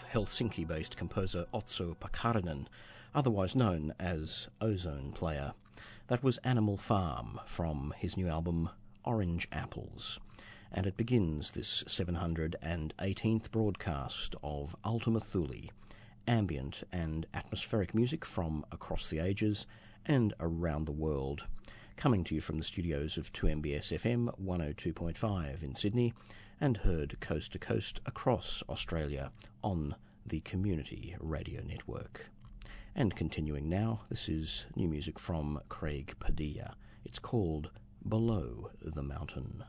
the sounds of Helsinki based composer Otso Pakarinen, otherwise known as Ozone Player. That was Animal Farm from his new album Orange Apples. And it begins this 718th broadcast of Ultima Thule, ambient and atmospheric music from across the ages and around the world coming to you from the studios of 2MBS FM 102.5 in Sydney and heard coast to coast across Australia on the Community Radio Network. And continuing now, this is new music from Craig Padilla. It's called Below the Mountain.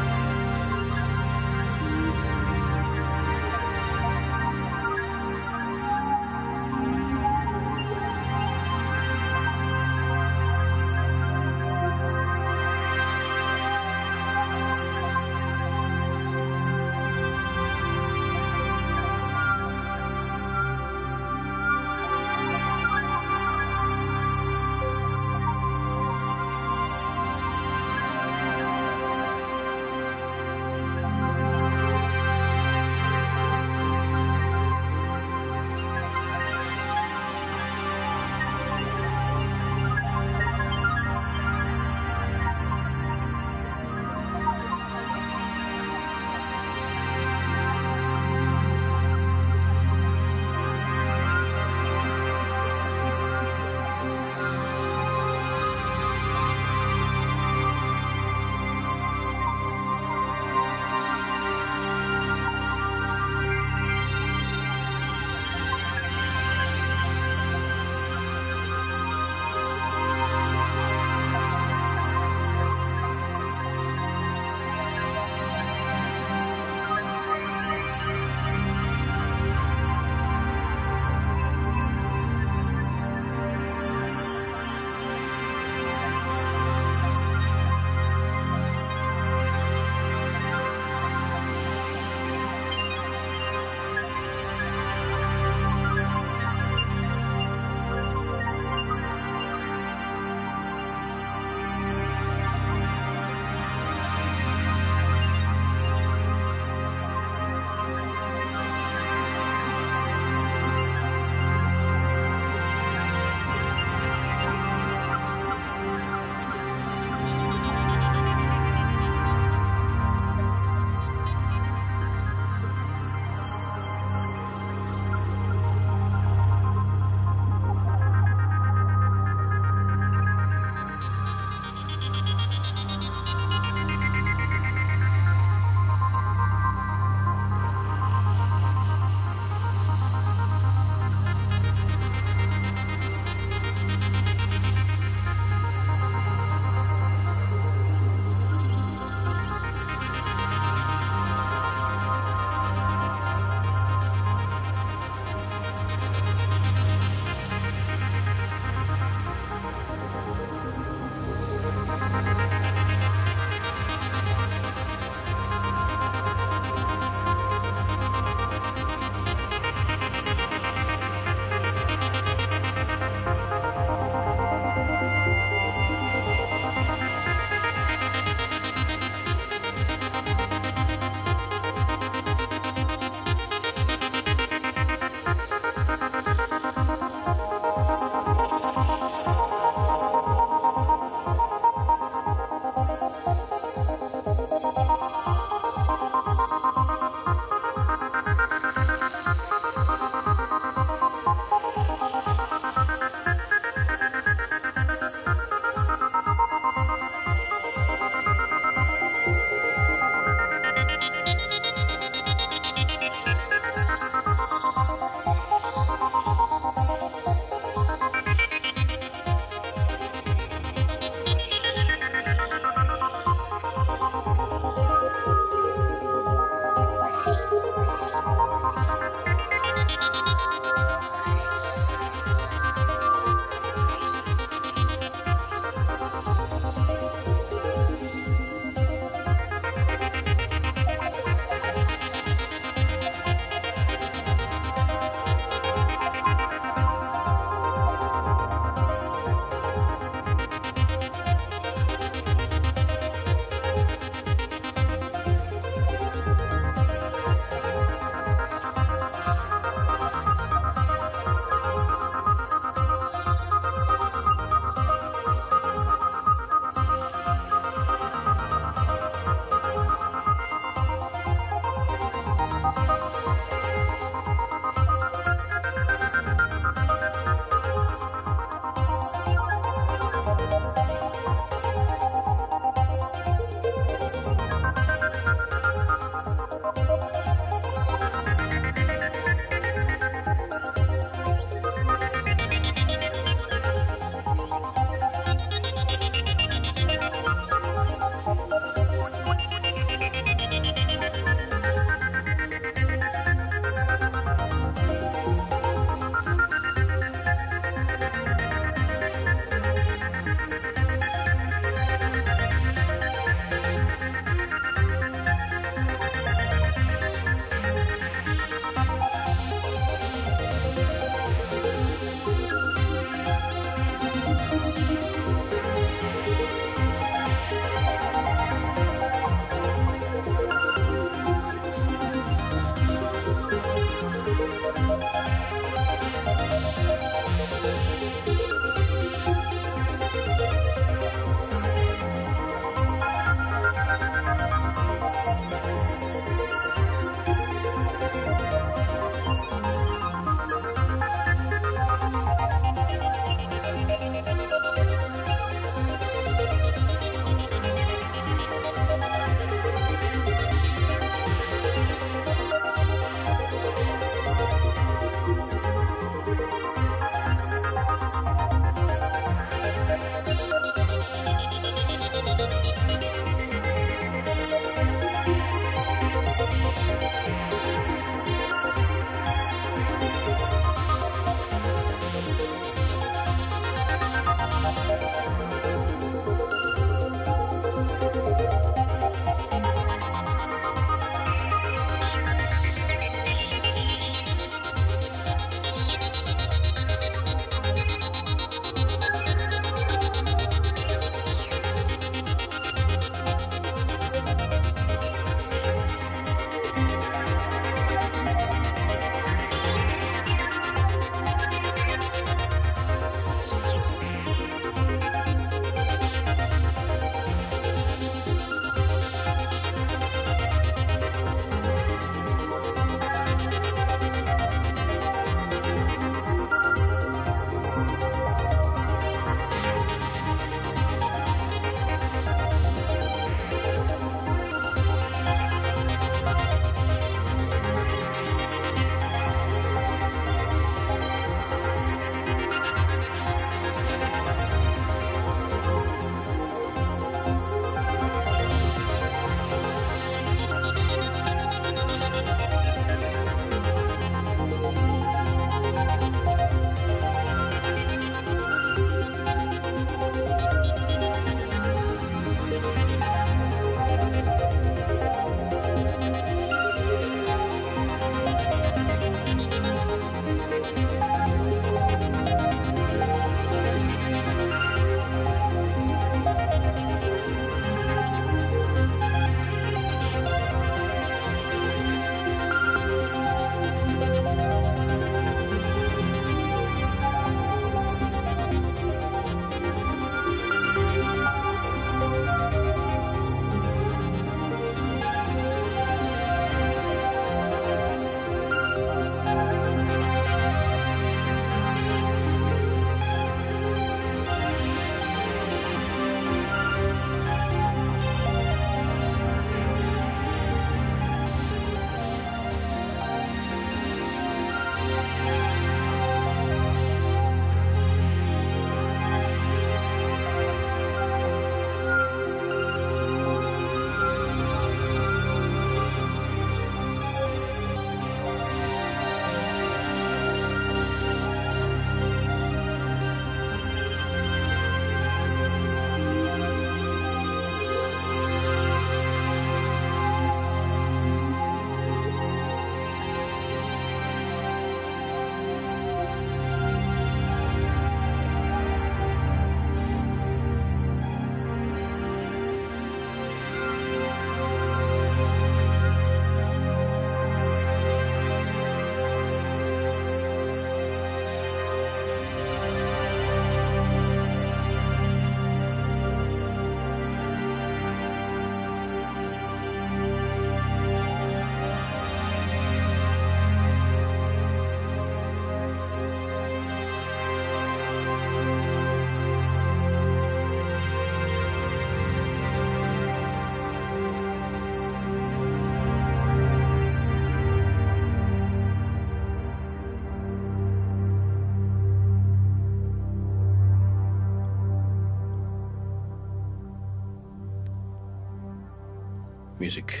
Music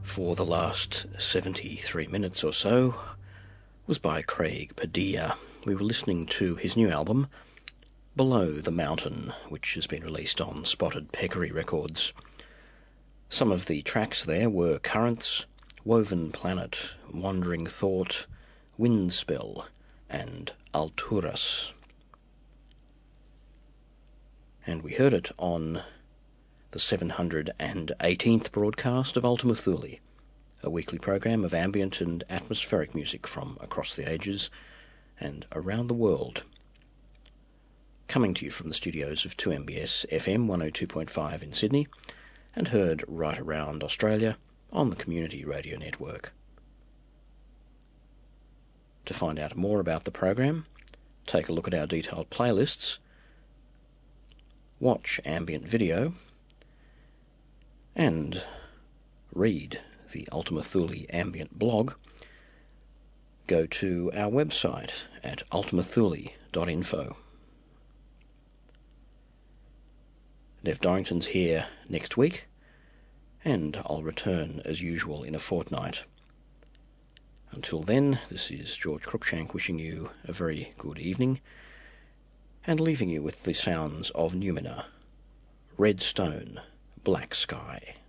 for the last 73 minutes or so was by Craig Padilla. We were listening to his new album, Below the Mountain, which has been released on Spotted Peccary Records. Some of the tracks there were Currents, Woven Planet, Wandering Thought, Windspell, and Alturas. And we heard it on the 718th broadcast of Ultima Thule, a weekly program of ambient and atmospheric music from across the ages and around the world. Coming to you from the studios of 2MBS FM 102.5 in Sydney and heard right around Australia on the Community Radio Network. To find out more about the program, take a look at our detailed playlists, watch ambient video, and read the Ultima Thule ambient blog, go to our website at ultimathule.info. Nev Dorrington's here next week, and I'll return as usual in a fortnight. Until then, this is George Cruikshank wishing you a very good evening and leaving you with the sounds of Numina, Red Stone, Black Sky.